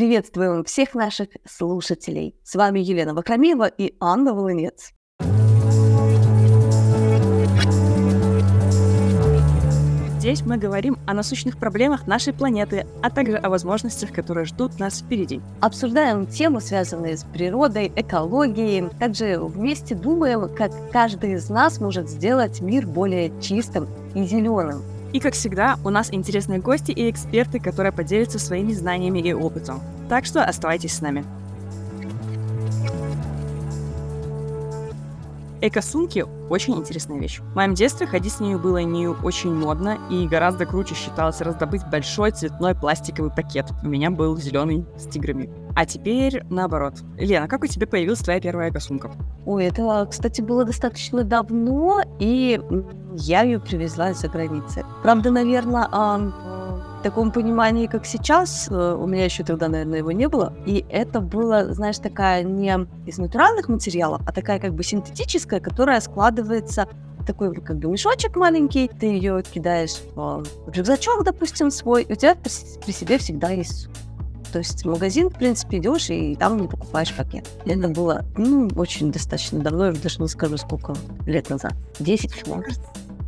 Приветствуем всех наших слушателей. С вами Елена Вахрамеева и Анна Волынец. Здесь мы говорим о насущных проблемах нашей планеты, а также о возможностях, которые ждут нас впереди. Обсуждаем темы, связанные с природой, экологией. Также вместе думаем, как каждый из нас может сделать мир более чистым и зеленым. И, как всегда, у нас интересные гости и эксперты, которые поделятся своими знаниями и опытом. Так что оставайтесь с нами. Эко-сумки — очень интересная вещь. В моем детстве ходить с ней было не очень модно, и гораздо круче считалось раздобыть большой цветной пластиковый пакет. У меня был зеленый с тиграми. А теперь наоборот. Лена, как у тебя появилась твоя первая эко-сумка? Ой, это, кстати, было достаточно давно, и я ее привезла из-за границы. Правда, наверное, в таком понимании, как сейчас, э, у меня еще тогда, наверное, его не было. И это было, знаешь, такая не из натуральных материалов, а такая как бы синтетическая, которая складывается такой как бы мешочек маленький, ты ее кидаешь в рюкзачок, допустим, свой, и у тебя при, при себе всегда есть то есть в магазин, в принципе, идешь и там не покупаешь пакет. Это было, ну, очень достаточно давно, я даже не скажу, сколько лет назад. Десять, может.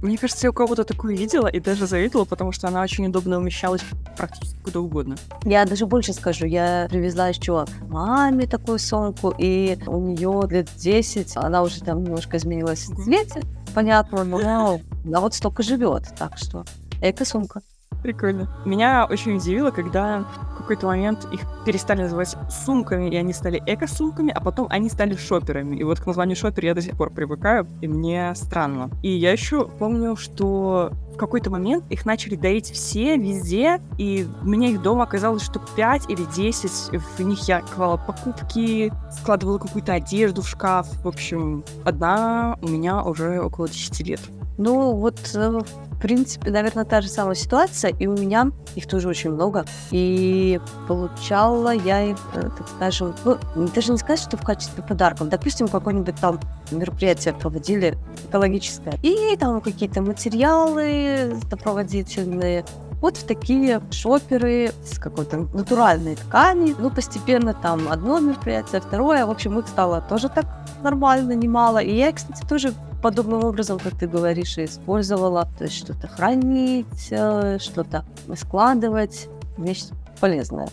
Мне кажется, я у кого-то такую видела и даже завидовала, потому что она очень удобно умещалась практически куда угодно. Я даже больше скажу, я привезла еще маме такую сумку, и у нее лет 10, она уже там немножко изменилась в цвете, понятно, но она вот столько живет, так что эко-сумка. Прикольно. Меня очень удивило, когда в какой-то момент их перестали называть сумками, и они стали эко-сумками, а потом они стали шоперами. И вот к названию шопер я до сих пор привыкаю, и мне странно. И я еще помню, что в какой-то момент их начали дарить все, везде, и мне их дома оказалось штук 5 или 10. В них я клала покупки, складывала какую-то одежду в шкаф. В общем, одна у меня уже около 10 лет. Ну, вот э, принципе, наверное, та же самая ситуация, и у меня их тоже очень много. И получала я их, э, так скажем, ну, даже не сказать, что в качестве подарков. Допустим, какое-нибудь там мероприятие проводили экологическое, и там какие-то материалы сопроводительные, вот в такие шоперы с какой-то натуральной ткани. Ну, постепенно там одно мероприятие, второе. В общем, их стало тоже так нормально, немало. И я, кстати, тоже подобным образом, как ты говоришь, использовала. То есть что-то хранить, э, что-то складывать. Вещь полезная.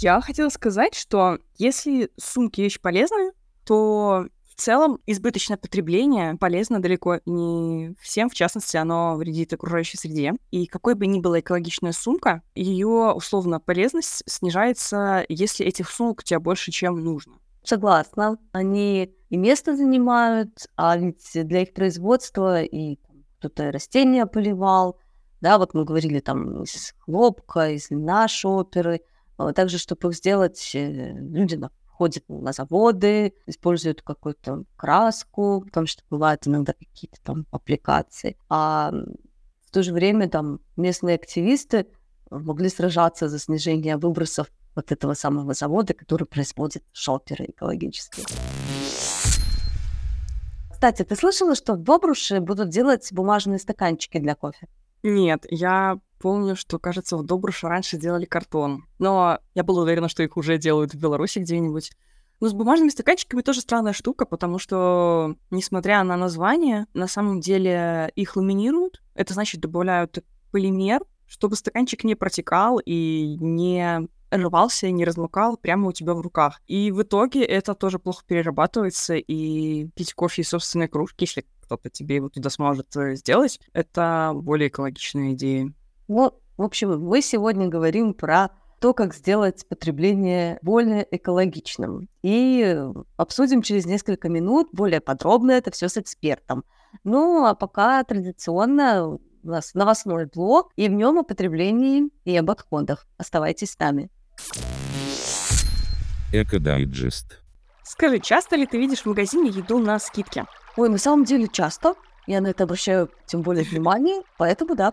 Я хотела сказать, что если сумки вещь полезная, то в целом избыточное потребление полезно далеко не всем, в частности, оно вредит окружающей среде. И какой бы ни была экологичная сумка, ее условно полезность снижается, если этих сумок у тебя больше, чем нужно. Согласна. Они и место занимают, а ведь для их производства и кто-то растения поливал, да, вот мы говорили там из хлопка, из льна шоперы. А также, чтобы их сделать, э, люди ходят на заводы, используют какую-то краску, потому что бывают иногда какие-то там аппликации. А в то же время там местные активисты могли сражаться за снижение выбросов вот этого самого завода, который производит шоперы экологические. Кстати, ты слышала, что в Добруше будут делать бумажные стаканчики для кофе? Нет, я помню, что, кажется, в Добруше раньше делали картон. Но я была уверена, что их уже делают в Беларуси где-нибудь. Но с бумажными стаканчиками тоже странная штука, потому что, несмотря на название, на самом деле их ламинируют. Это значит, добавляют полимер, чтобы стаканчик не протекал и не рвался, не размокал прямо у тебя в руках. И в итоге это тоже плохо перерабатывается, и пить кофе из собственной кружки, если кто-то тебе его туда сможет э, сделать, это более экологичная идея. Вот, в общем, мы сегодня говорим про то, как сделать потребление более экологичным. И обсудим через несколько минут более подробно это все с экспертом. Ну, а пока традиционно у нас новостной блок, и в нем о потреблении и об отходах. Оставайтесь с нами. Эко-дайджест. Скажи, часто ли ты видишь в магазине еду на скидке? Ой, на самом деле часто. Я на это обращаю тем более внимание, поэтому да.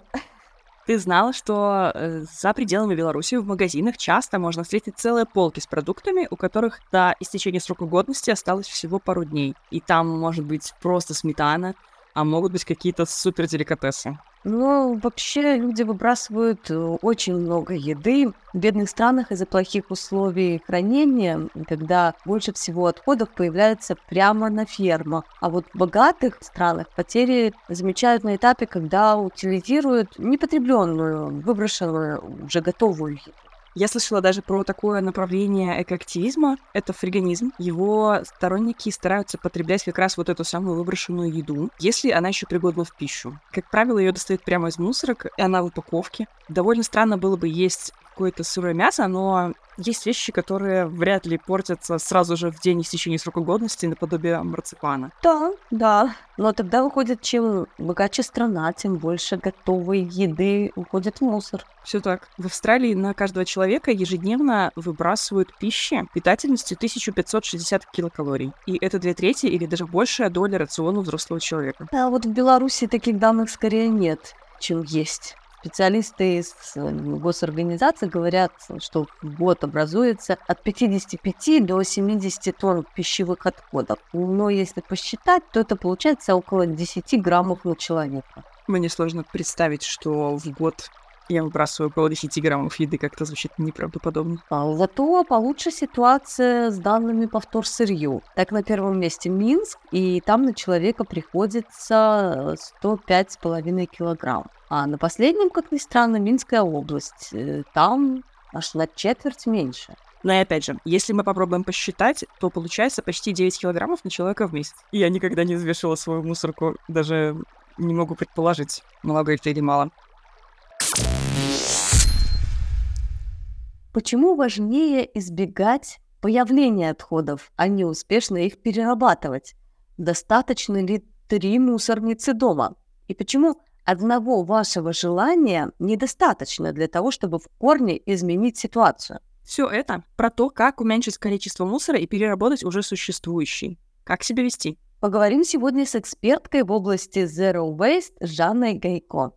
Ты знала, что э, за пределами Беларуси в магазинах часто можно встретить целые полки с продуктами, у которых до истечения срока годности осталось всего пару дней. И там может быть просто сметана, а могут быть какие-то супер деликатесы. Ну, вообще люди выбрасывают э, очень много еды. В бедных странах из-за плохих условий хранения, когда больше всего отходов появляется прямо на фермах. А вот в богатых странах потери замечают на этапе, когда утилизируют непотребленную, выброшенную, уже готовую еду. Я слышала даже про такое направление экоактивизма. Это фриганизм. Его сторонники стараются потреблять как раз вот эту самую выброшенную еду, если она еще пригодна в пищу. Как правило, ее достают прямо из мусорок, и она в упаковке. Довольно странно было бы есть какое-то сырое мясо, но есть вещи, которые вряд ли портятся сразу же в день истечения срока годности, наподобие марципана. Да, да. Но тогда выходит, чем богаче страна, тем больше готовой еды уходит в мусор. Все так. В Австралии на каждого человека ежедневно выбрасывают пищи питательностью 1560 килокалорий. И это две трети или даже большая доля рациона взрослого человека. А вот в Беларуси таких данных скорее нет, чем есть. Специалисты из э, госорганизаций говорят, что год образуется от 55 до 70 тонн пищевых отходов. Но если посчитать, то это получается около 10 граммов на человека. Мне сложно представить, что в год я выбрасываю около 10 граммов еды, как-то звучит неправдоподобно. А зато получше ситуация с данными по вторсырью. Так, на первом месте Минск, и там на человека приходится 105,5 килограмм. А на последнем, как ни странно, Минская область. Э, там аж на четверть меньше. Но и опять же, если мы попробуем посчитать, то получается почти 9 килограммов на человека в месяц. Я никогда не взвешивала свою мусорку, даже не могу предположить, много это или мало. Почему важнее избегать появления отходов, а не успешно их перерабатывать? Достаточно ли три мусорницы дома? И почему одного вашего желания недостаточно для того, чтобы в корне изменить ситуацию. Все это про то, как уменьшить количество мусора и переработать уже существующий. Как себя вести? Поговорим сегодня с эксперткой в области Zero Waste Жанной Гайко.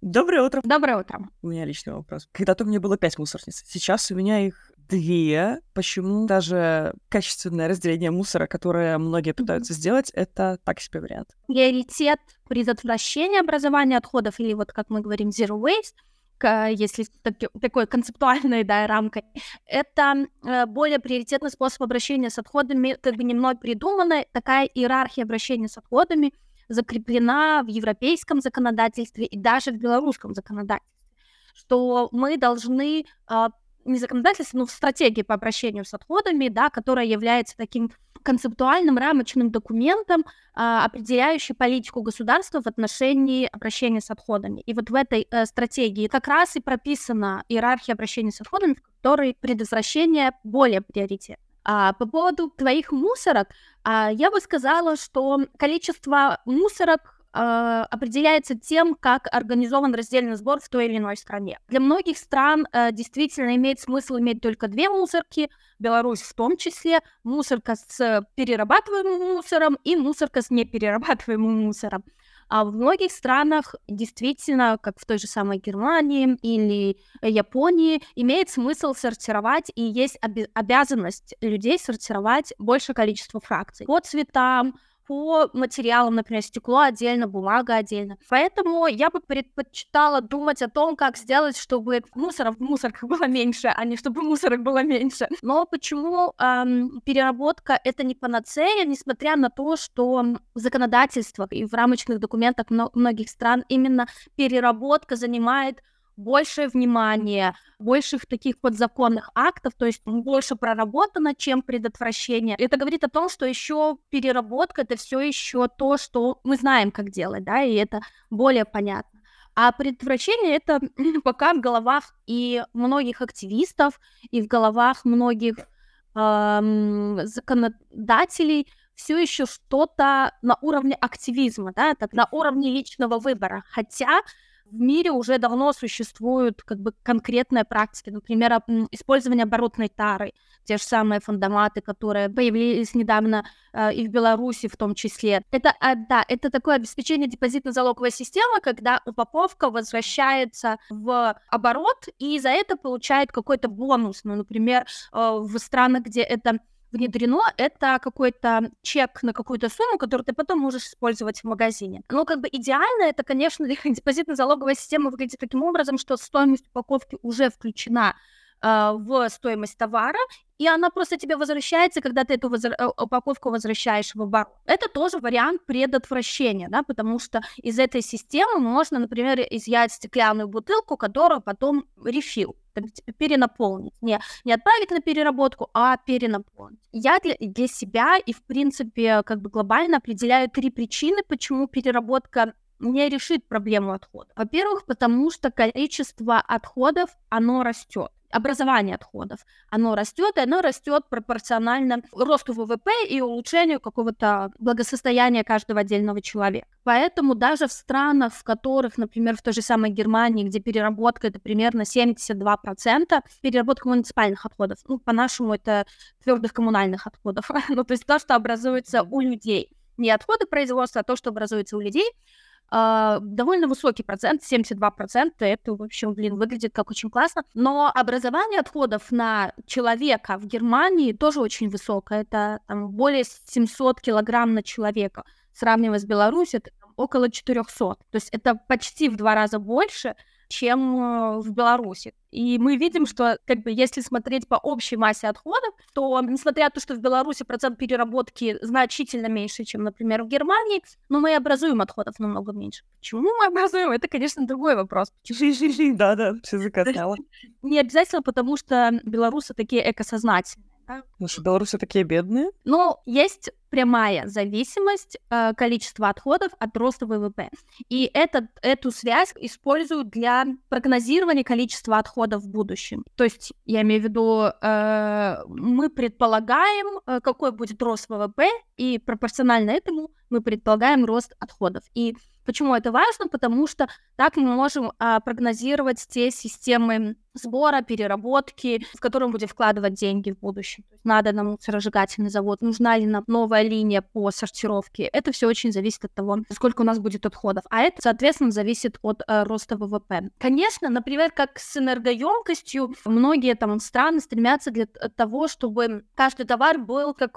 Доброе утро. Доброе утро. У меня личный вопрос. Когда-то у меня было пять мусорниц. Сейчас у меня их две. Почему даже качественное разделение мусора, которое многие пытаются сделать, это так себе вариант? Приоритет предотвращения образования отходов, или вот как мы говорим, zero waste, если таки, такой концептуальной да, рамкой, это э, более приоритетный способ обращения с отходами, как бы немного придуманная такая иерархия обращения с отходами закреплена в европейском законодательстве и даже в белорусском законодательстве, что мы должны э, не законодательство, но в стратегии по обращению с отходами, да, которая является таким концептуальным рамочным документом, а, определяющий политику государства в отношении обращения с отходами. И вот в этой э, стратегии как раз и прописана иерархия обращения с отходами, в которой предотвращение более приоритет. А по поводу твоих мусорок, а, я бы сказала, что количество мусорок э, определяется тем, как организован раздельный сбор в той или иной стране. Для многих стран э, действительно имеет смысл иметь только две мусорки, Беларусь в том числе, мусорка с перерабатываемым мусором и мусорка с неперерабатываемым мусором. А в многих странах действительно, как в той же самой Германии или Японии, имеет смысл сортировать, и есть обязанность людей сортировать большее количество фракций. По цветам, по материалам, например, стекло отдельно, бумага отдельно. Поэтому я бы предпочитала думать о том, как сделать, чтобы мусора в мусорках было меньше, а не чтобы мусорок было меньше. Но почему эм, переработка это не панацея, несмотря на то, что в законодательствах и в рамочных документах многих стран именно переработка занимает больше внимания, больших таких подзаконных актов, то есть больше проработано, чем предотвращение. Это говорит о том, что еще переработка это все еще то, что мы знаем, как делать, да, и это более понятно. А предотвращение это пока в головах и многих активистов, и в головах многих эм, законодателей все еще что-то на уровне активизма, да, так, на уровне личного выбора. Хотя в мире уже давно существуют как бы конкретные практики, например, использование оборотной тары, те же самые фундаматы, которые появились недавно э, и в Беларуси в том числе. Это, э, да, это такое обеспечение депозитно-залоговой системы, когда упаковка возвращается в оборот и за это получает какой-то бонус. Ну, например, э, в странах, где это внедрено, это какой-то чек на какую-то сумму, которую ты потом можешь использовать в магазине. Но как бы идеально это, конечно, депозитно-залоговая система выглядит таким образом, что стоимость упаковки уже включена в стоимость товара, и она просто тебе возвращается, когда ты эту возра- э, упаковку возвращаешь в оборот. Это тоже вариант предотвращения, да, потому что из этой системы можно, например, изъять стеклянную бутылку, которую потом рефил, перенаполнить. Не, не отправить на переработку, а перенаполнить. Я для, для себя и, в принципе, как бы глобально определяю три причины, почему переработка не решит проблему отхода. Во-первых, потому что количество отходов, оно растет образование отходов. Оно растет, и оно растет пропорционально росту ВВП и улучшению какого-то благосостояния каждого отдельного человека. Поэтому даже в странах, в которых, например, в той же самой Германии, где переработка это примерно 72%, переработка муниципальных отходов, ну, по-нашему, это твердых коммунальных отходов, ну, то есть то, что образуется у людей. Не отходы производства, а то, что образуется у людей, Uh, довольно высокий процент, 72%, это, в общем, блин, выглядит как очень классно. Но образование отходов на человека в Германии тоже очень высокое, это там, более 700 килограмм на человека. Сравнивая с Беларусью, это там, около 400. То есть это почти в два раза больше, чем э, в Беларуси. И мы видим, что, как бы, если смотреть по общей массе отходов, то, несмотря на то, что в Беларуси процент переработки значительно меньше, чем, например, в Германии, но мы образуем отходов намного меньше. Почему мы образуем? Это, конечно, другой вопрос. Да-да, все закатало. Не обязательно, потому что белорусы такие экосознательные. Ну что, белорусы такие бедные? Ну, есть прямая зависимость э, количества отходов от роста ВВП. И этот, эту связь используют для прогнозирования количества отходов в будущем. То есть, я имею в виду, э, мы предполагаем, э, какой будет рост ВВП, и пропорционально этому мы предполагаем рост отходов. И Почему это важно? Потому что так мы можем а, прогнозировать те системы сбора, переработки, в которые мы будем вкладывать деньги в будущем. надо нам мусоросжигательный завод, нужна ли нам новая линия по сортировке. Это все очень зависит от того, сколько у нас будет отходов. А это, соответственно, зависит от а, роста ВВП. Конечно, например, как с энергоемкостью, многие там страны стремятся для того, чтобы каждый товар был как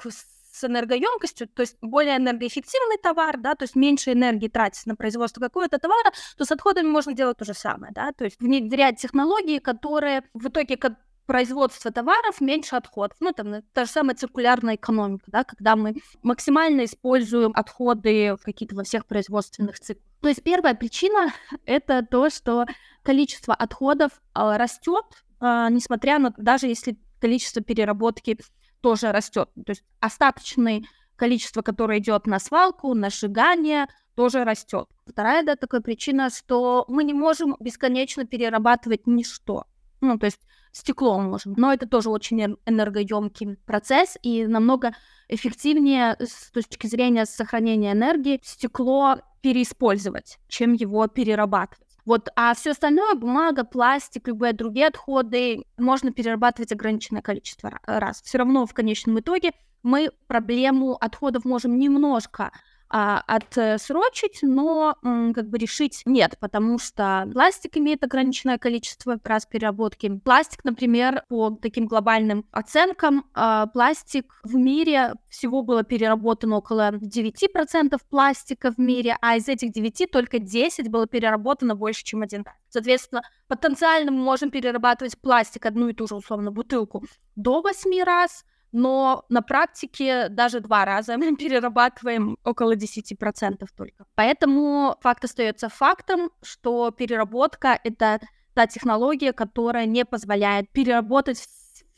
с энергоемкостью, то есть более энергоэффективный товар, да, то есть меньше энергии тратить на производство какого-то товара, то с отходами можно делать то же самое, да, то есть внедрять технологии, которые в итоге производство товаров меньше отходов. Ну, там, та же самая циркулярная экономика, да, когда мы максимально используем отходы в какие-то во всех производственных циклах. То есть первая причина — это то, что количество отходов э, растет, э, несмотря на даже если количество переработки тоже растет. То есть остаточное количество, которое идет на свалку, на сжигание, тоже растет. Вторая да, такая причина, что мы не можем бесконечно перерабатывать ничто. Ну, то есть стекло можем, но это тоже очень энергоемкий процесс и намного эффективнее с точки зрения сохранения энергии стекло переиспользовать, чем его перерабатывать. Вот, а все остальное, бумага, пластик, любые другие отходы, можно перерабатывать ограниченное количество раз. Все равно в конечном итоге мы проблему отходов можем немножко а, отсрочить, но как бы решить нет, потому что пластик имеет ограниченное количество раз переработки. Пластик, например, по таким глобальным оценкам, а, пластик в мире всего было переработано около 9% пластика в мире, а из этих 9 только 10 было переработано больше, чем один. Соответственно, потенциально мы можем перерабатывать пластик, одну и ту же условно бутылку, до 8 раз, но на практике даже два раза мы перерабатываем около 10% только. Поэтому факт остается фактом, что переработка — это та технология, которая не позволяет переработать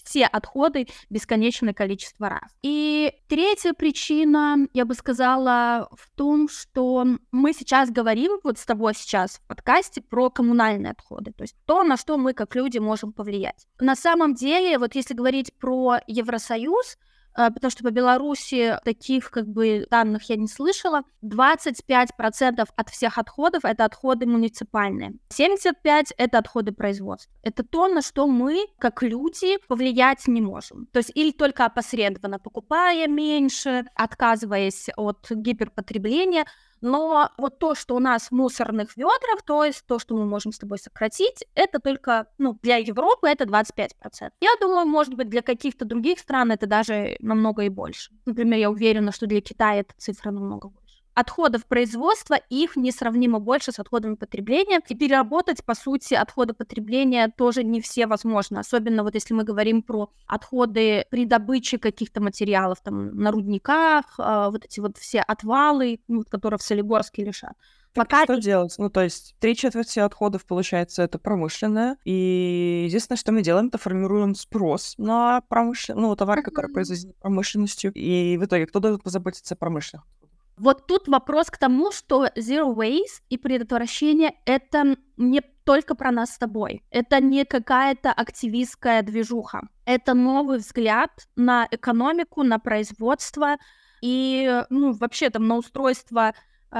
все отходы бесконечное количество раз. И третья причина, я бы сказала, в том, что мы сейчас говорим вот с тобой сейчас в подкасте про коммунальные отходы, то есть то, на что мы как люди можем повлиять. На самом деле, вот если говорить про Евросоюз, потому что по Беларуси таких как бы данных я не слышала. 25% от всех отходов это отходы муниципальные. 75% это отходы производства. Это то, на что мы, как люди, повлиять не можем. То есть или только опосредованно покупая меньше, отказываясь от гиперпотребления, Но вот то, что у нас в мусорных ведрах, то есть то, что мы можем с тобой сократить, это только, ну, для Европы это 25%. Я думаю, может быть, для каких-то других стран это даже намного и больше. Например, я уверена, что для Китая эта цифра намного больше отходов производства, их несравнимо больше с отходами потребления. И переработать, по сути, отходы потребления тоже не все возможно. Особенно вот если мы говорим про отходы при добыче каких-то материалов, там, на рудниках, э, вот эти вот все отвалы, ну, которые в Солигорске. Так Пока... что делать? Ну, то есть три четверти отходов, получается, это промышленное. И единственное, что мы делаем, это формируем спрос на промышленный, ну, товар, который произведен промышленностью. И в итоге кто должен позаботиться о промышленных вот тут вопрос к тому, что zero waste и предотвращение — это не только про нас с тобой. Это не какая-то активистская движуха. Это новый взгляд на экономику, на производство и, ну, вообще там на устройство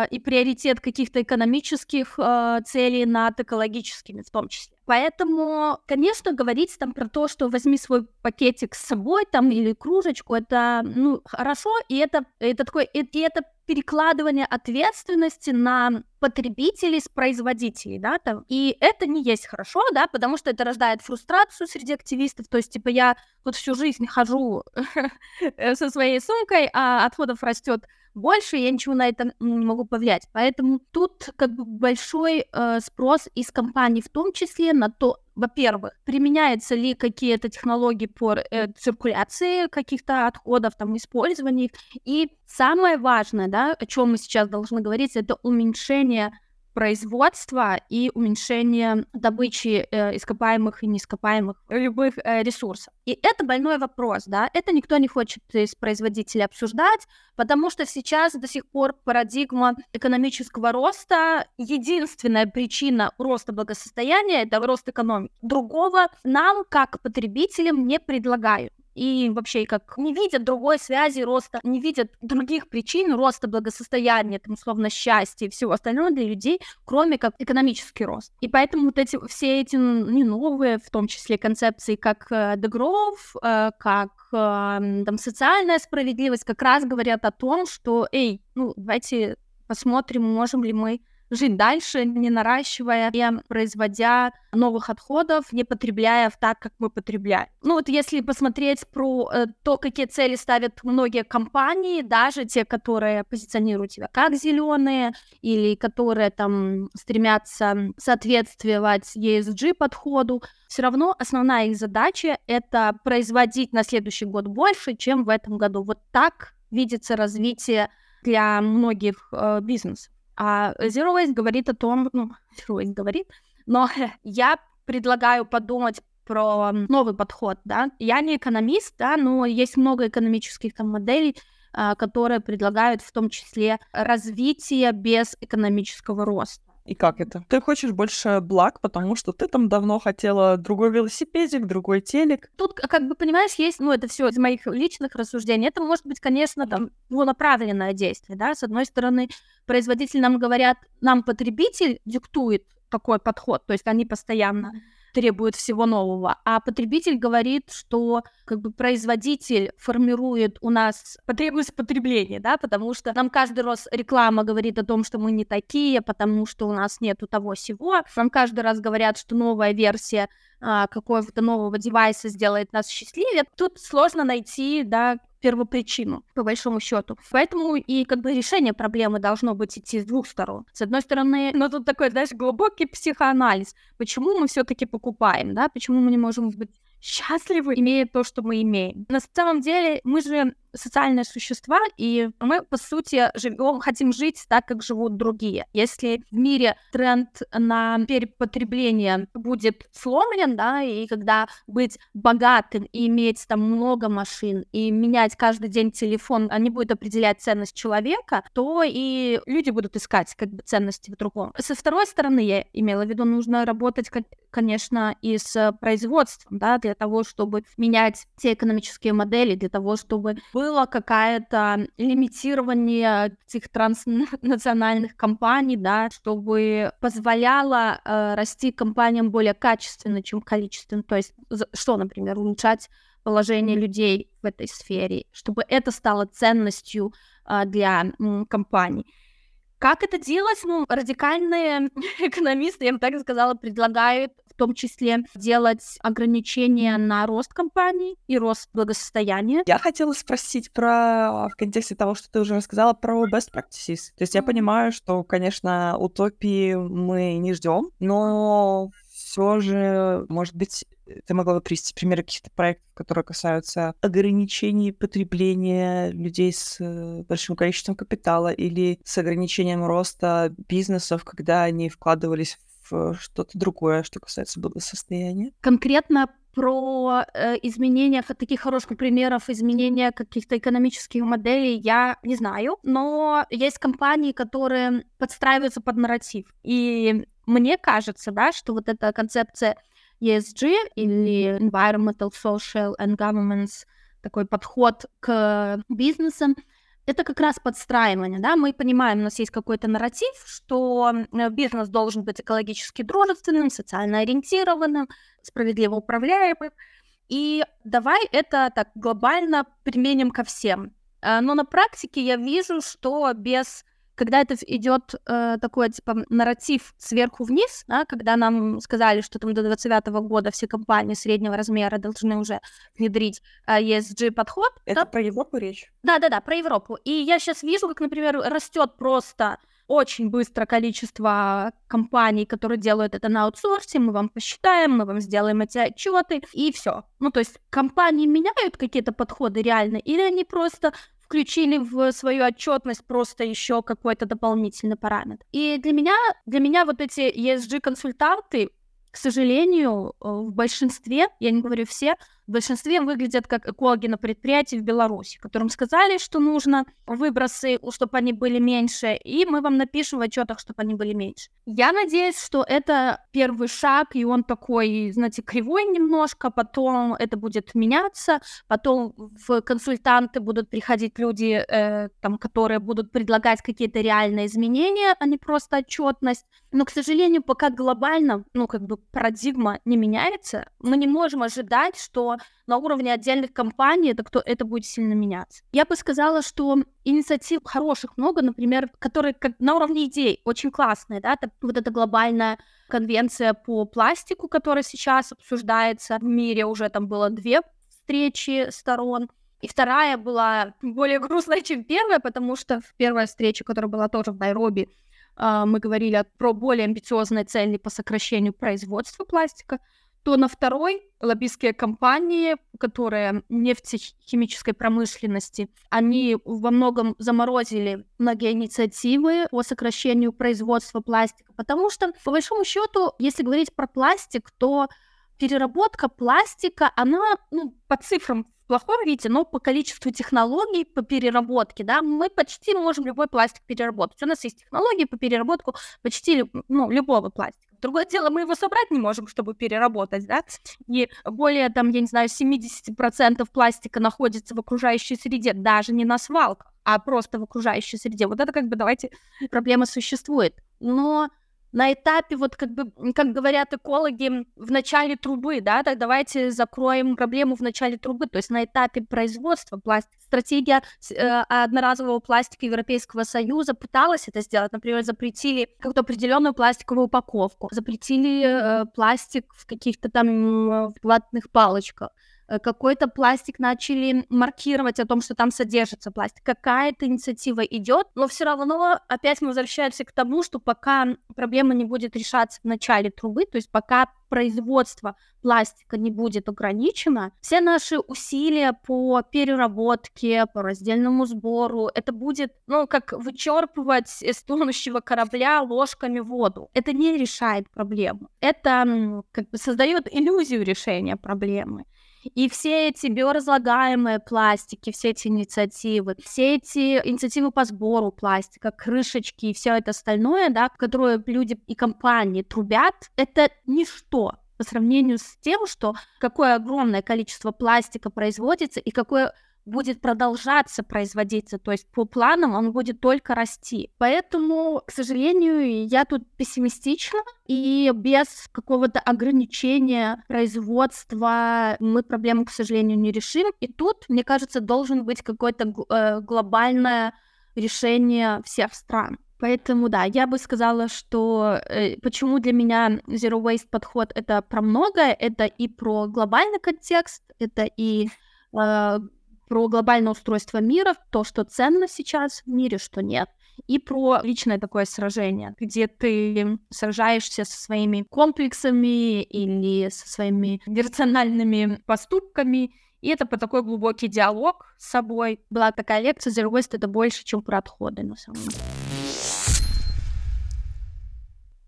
и приоритет каких-то экономических э, целей над экологическими в том числе. Поэтому, конечно, говорить там про то, что возьми свой пакетик с собой там или кружечку, это ну хорошо, и это это такой и, и это перекладывание ответственности на потребителей с производителей, да, там. И это не есть хорошо, да, потому что это рождает фрустрацию среди активистов, то есть, типа, я вот всю жизнь хожу со своей сумкой, а отходов растет больше, я ничего на это не могу повлиять. Поэтому тут как бы большой э, спрос из компаний в том числе на то, во-первых, применяются ли какие-то технологии по э, циркуляции каких-то отходов, там, использованию И самое важное, да, о чем мы сейчас должны говорить, это уменьшение производства и уменьшение добычи э, ископаемых и неископаемых любых э, ресурсов. И это больной вопрос, да, это никто не хочет из производителей обсуждать, потому что сейчас до сих пор парадигма экономического роста, единственная причина роста благосостояния — это рост экономики. Другого нам, как потребителям, не предлагают и вообще как не видят другой связи роста, не видят других причин роста благосостояния, там, условно, счастья и всего остального для людей, кроме как экономический рост. И поэтому вот эти все эти не новые, в том числе концепции, как э, э, как э, там социальная справедливость, как раз говорят о том, что, эй, ну, давайте посмотрим, можем ли мы жить дальше, не наращивая, не производя новых отходов, не потребляя так, как мы потребляем. Ну вот если посмотреть про э, то, какие цели ставят многие компании, даже те, которые позиционируют себя как зеленые или которые там стремятся соответствовать ESG подходу, все равно основная их задача это производить на следующий год больше, чем в этом году. Вот так видится развитие для многих э, бизнесов. А Zero Waste говорит о том, ну, Zero Waste говорит, но я предлагаю подумать про новый подход, да. Я не экономист, да, но есть много экономических там моделей, а, которые предлагают в том числе развитие без экономического роста. И как это? Ты хочешь больше благ, потому что ты там давно хотела другой велосипедик, другой телек. Тут, как бы, понимаешь, есть, ну, это все из моих личных рассуждений. Это может быть, конечно, там, направленное действие, да. С одной стороны, производитель нам говорят, нам потребитель диктует такой подход, то есть они постоянно требует всего нового, а потребитель говорит, что как бы производитель формирует у нас потребность потребления, да, потому что нам каждый раз реклама говорит о том, что мы не такие, потому что у нас нету того всего, нам каждый раз говорят, что новая версия а, какого-то нового девайса сделает нас счастливее. Тут сложно найти, да, первопричину, по большому счету. Поэтому и как бы решение проблемы должно быть идти с двух сторон. С одной стороны, ну тут такой, знаешь, глубокий психоанализ. Почему мы все-таки покупаем, да? Почему мы не можем быть счастливы, имея то, что мы имеем. На самом деле мы же социальные существа, и мы, по сути, живем, хотим жить так, как живут другие. Если в мире тренд на перепотребление будет сломлен, да, и когда быть богатым и иметь там много машин, и менять каждый день телефон, а не будет определять ценность человека, то и люди будут искать как бы ценности в другом. Со второй стороны, я имела в виду, нужно работать, конечно, и с производством, да, для того, чтобы менять те экономические модели, для того, чтобы было какое-то лимитирование этих транснациональных компаний, да, чтобы позволяло э, расти компаниям более качественно, чем количественно. То есть что, например, улучшать положение людей в этой сфере, чтобы это стало ценностью э, для м, компаний. Как это делать? Ну, радикальные экономисты, я бы так сказала, предлагают в том числе делать ограничения на рост компаний и рост благосостояния. Я хотела спросить про, в контексте того, что ты уже рассказала, про best practices. То есть я понимаю, что, конечно, утопии мы не ждем, но все же, может быть, ты могла бы привести примеры каких-то проектов, которые касаются ограничений потребления людей с э, большим количеством капитала или с ограничением роста бизнесов, когда они вкладывались в что-то другое, что касается благосостояния? Конкретно про э, изменения таких хороших примеров изменения каких-то экономических моделей я не знаю, но есть компании, которые подстраиваются под нарратив. И мне кажется, да, что вот эта концепция ESG или Environmental, Social and Governance, такой подход к бизнесам, это как раз подстраивание, да, мы понимаем, у нас есть какой-то нарратив, что бизнес должен быть экологически дружественным, социально ориентированным, справедливо управляемым, и давай это так глобально применим ко всем. А, но на практике я вижу, что без когда это идет э, такой, типа, нарратив сверху вниз, да, когда нам сказали, что там до 2029 года все компании среднего размера должны уже внедрить э, ESG-подход. Это да? про Европу речь? Да-да-да, про Европу. И я сейчас вижу, как, например, растет просто очень быстро количество компаний, которые делают это на аутсорсе, мы вам посчитаем, мы вам сделаем эти отчеты, и все. Ну, то есть компании меняют какие-то подходы реально, или они просто включили в свою отчетность просто еще какой-то дополнительный параметр. И для меня, для меня вот эти ESG-консультанты, к сожалению, э, в большинстве, я не говорю все, в большинстве выглядят как экологи на предприятии в Беларуси, которым сказали, что нужно выбросы, чтобы они были меньше, и мы вам напишем в отчетах, чтобы они были меньше. Я надеюсь, что это первый шаг, и он такой, знаете, кривой немножко, потом это будет меняться, потом в консультанты будут приходить люди, э, там, которые будут предлагать какие-то реальные изменения, а не просто отчетность. Но, к сожалению, пока глобально, ну, как бы парадигма не меняется, мы не можем ожидать, что на уровне отдельных компаний это, кто, это будет сильно меняться. Я бы сказала, что инициатив хороших много, например, которые как на уровне идей очень классные, да, это, вот эта глобальная конвенция по пластику, которая сейчас обсуждается в мире, уже там было две встречи сторон, и вторая была более грустная, чем первая, потому что в первой встрече, которая была тоже в Найроби, а, мы говорили про более амбициозные цели по сокращению производства пластика то на второй лоббистские компании, которые нефтехимической промышленности, они во многом заморозили многие инициативы по сокращению производства пластика, потому что, по большому счету, если говорить про пластик, то переработка пластика, она ну, по цифрам в плохом виде, но по количеству технологий по переработке, да, мы почти можем любой пластик переработать. У нас есть технологии по переработку почти ну, любого пластика. Другое дело, мы его собрать не можем, чтобы переработать, да, и более, там, я не знаю, 70% пластика находится в окружающей среде, даже не на свалках, а просто в окружающей среде. Вот это как бы, давайте, проблема существует. Но на этапе, вот как бы, как говорят экологи, в начале трубы, да, так давайте закроем проблему в начале трубы, то есть на этапе производства пластика. Стратегия э, одноразового пластика Европейского Союза пыталась это сделать, например, запретили какую-то определенную пластиковую упаковку, запретили э, пластик в каких-то там ватных палочках, Э, какой-то пластик начали маркировать о том, что там содержится пластик. Какая-то инициатива идет, но все равно опять мы возвращаемся к тому, что пока проблема не будет решаться в начале трубы, то есть пока производство пластика не будет ограничено, все наши усилия по переработке, по раздельному сбору, это будет, ну, как вычерпывать из тонущего корабля ложками воду. Это не решает проблему. Это как бы создает иллюзию решения проблемы. И все эти биоразлагаемые пластики, все эти инициативы, все эти инициативы по сбору пластика, крышечки и все это остальное, да, которое люди и компании трубят, это ничто по сравнению с тем, что какое огромное количество пластика производится и какое будет продолжаться производиться, то есть по планам он будет только расти. Поэтому, к сожалению, я тут пессимистична, и без какого-то ограничения производства мы проблему, к сожалению, не решим. И тут, мне кажется, должен быть какое-то э, глобальное решение всех стран. Поэтому, да, я бы сказала, что э, почему для меня Zero Waste подход это про многое, это и про глобальный контекст, это и э, про глобальное устройство мира, то, что ценно сейчас в мире, что нет, и про личное такое сражение, где ты сражаешься со своими комплексами или со своими иррациональными поступками, и это по такой глубокий диалог с собой. Была такая лекция Zero Waste — это больше, чем про отходы, на самом деле.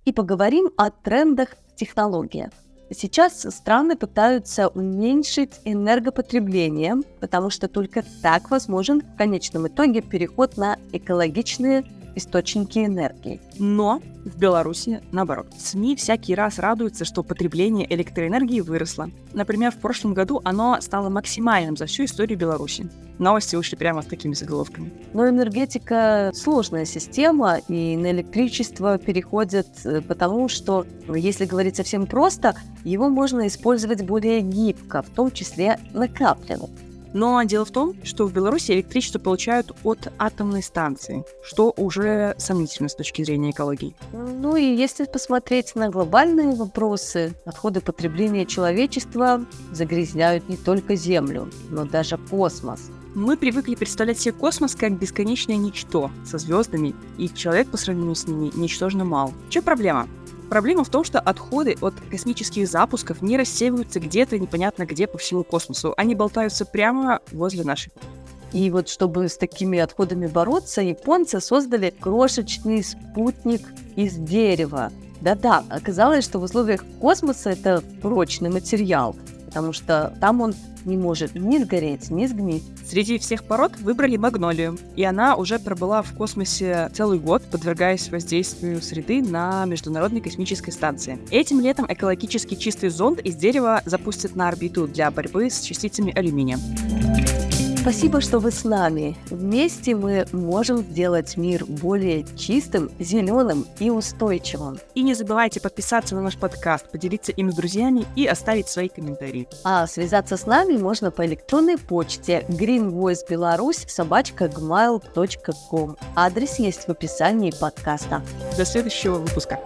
И поговорим о трендах в технологиях. Сейчас страны пытаются уменьшить энергопотребление, потому что только так возможен в конечном итоге переход на экологичные источники энергии. Но в Беларуси наоборот. СМИ всякий раз радуются, что потребление электроэнергии выросло. Например, в прошлом году оно стало максимальным за всю историю Беларуси. Новости ушли прямо с такими заголовками. Но энергетика сложная система, и на электричество переходят э, потому, что, если говорить совсем просто, его можно использовать более гибко, в том числе накапливать. Но дело в том, что в Беларуси электричество получают от атомной станции, что уже сомнительно с точки зрения экологии. Ну и если посмотреть на глобальные вопросы, отходы потребления человечества загрязняют не только Землю, но даже космос. Мы привыкли представлять себе космос как бесконечное ничто со звездами, и человек по сравнению с ними ничтожно мал. Что проблема? Проблема в том, что отходы от космических запусков не рассеиваются где-то непонятно где по всему космосу. Они болтаются прямо возле нашей и вот чтобы с такими отходами бороться, японцы создали крошечный спутник из дерева. Да-да, оказалось, что в условиях космоса это прочный материал, потому что там он не может ни сгореть, ни сгнить. Среди всех пород выбрали магнолию, и она уже пробыла в космосе целый год, подвергаясь воздействию среды на Международной космической станции. Этим летом экологически чистый зонд из дерева запустят на орбиту для борьбы с частицами алюминия. Спасибо, что вы с нами. Вместе мы можем сделать мир более чистым, зеленым и устойчивым. И не забывайте подписаться на наш подкаст, поделиться им с друзьями и оставить свои комментарии. А связаться с нами можно по электронной почте greenvoicebelarus собачка gmail.com. Адрес есть в описании подкаста. До следующего выпуска.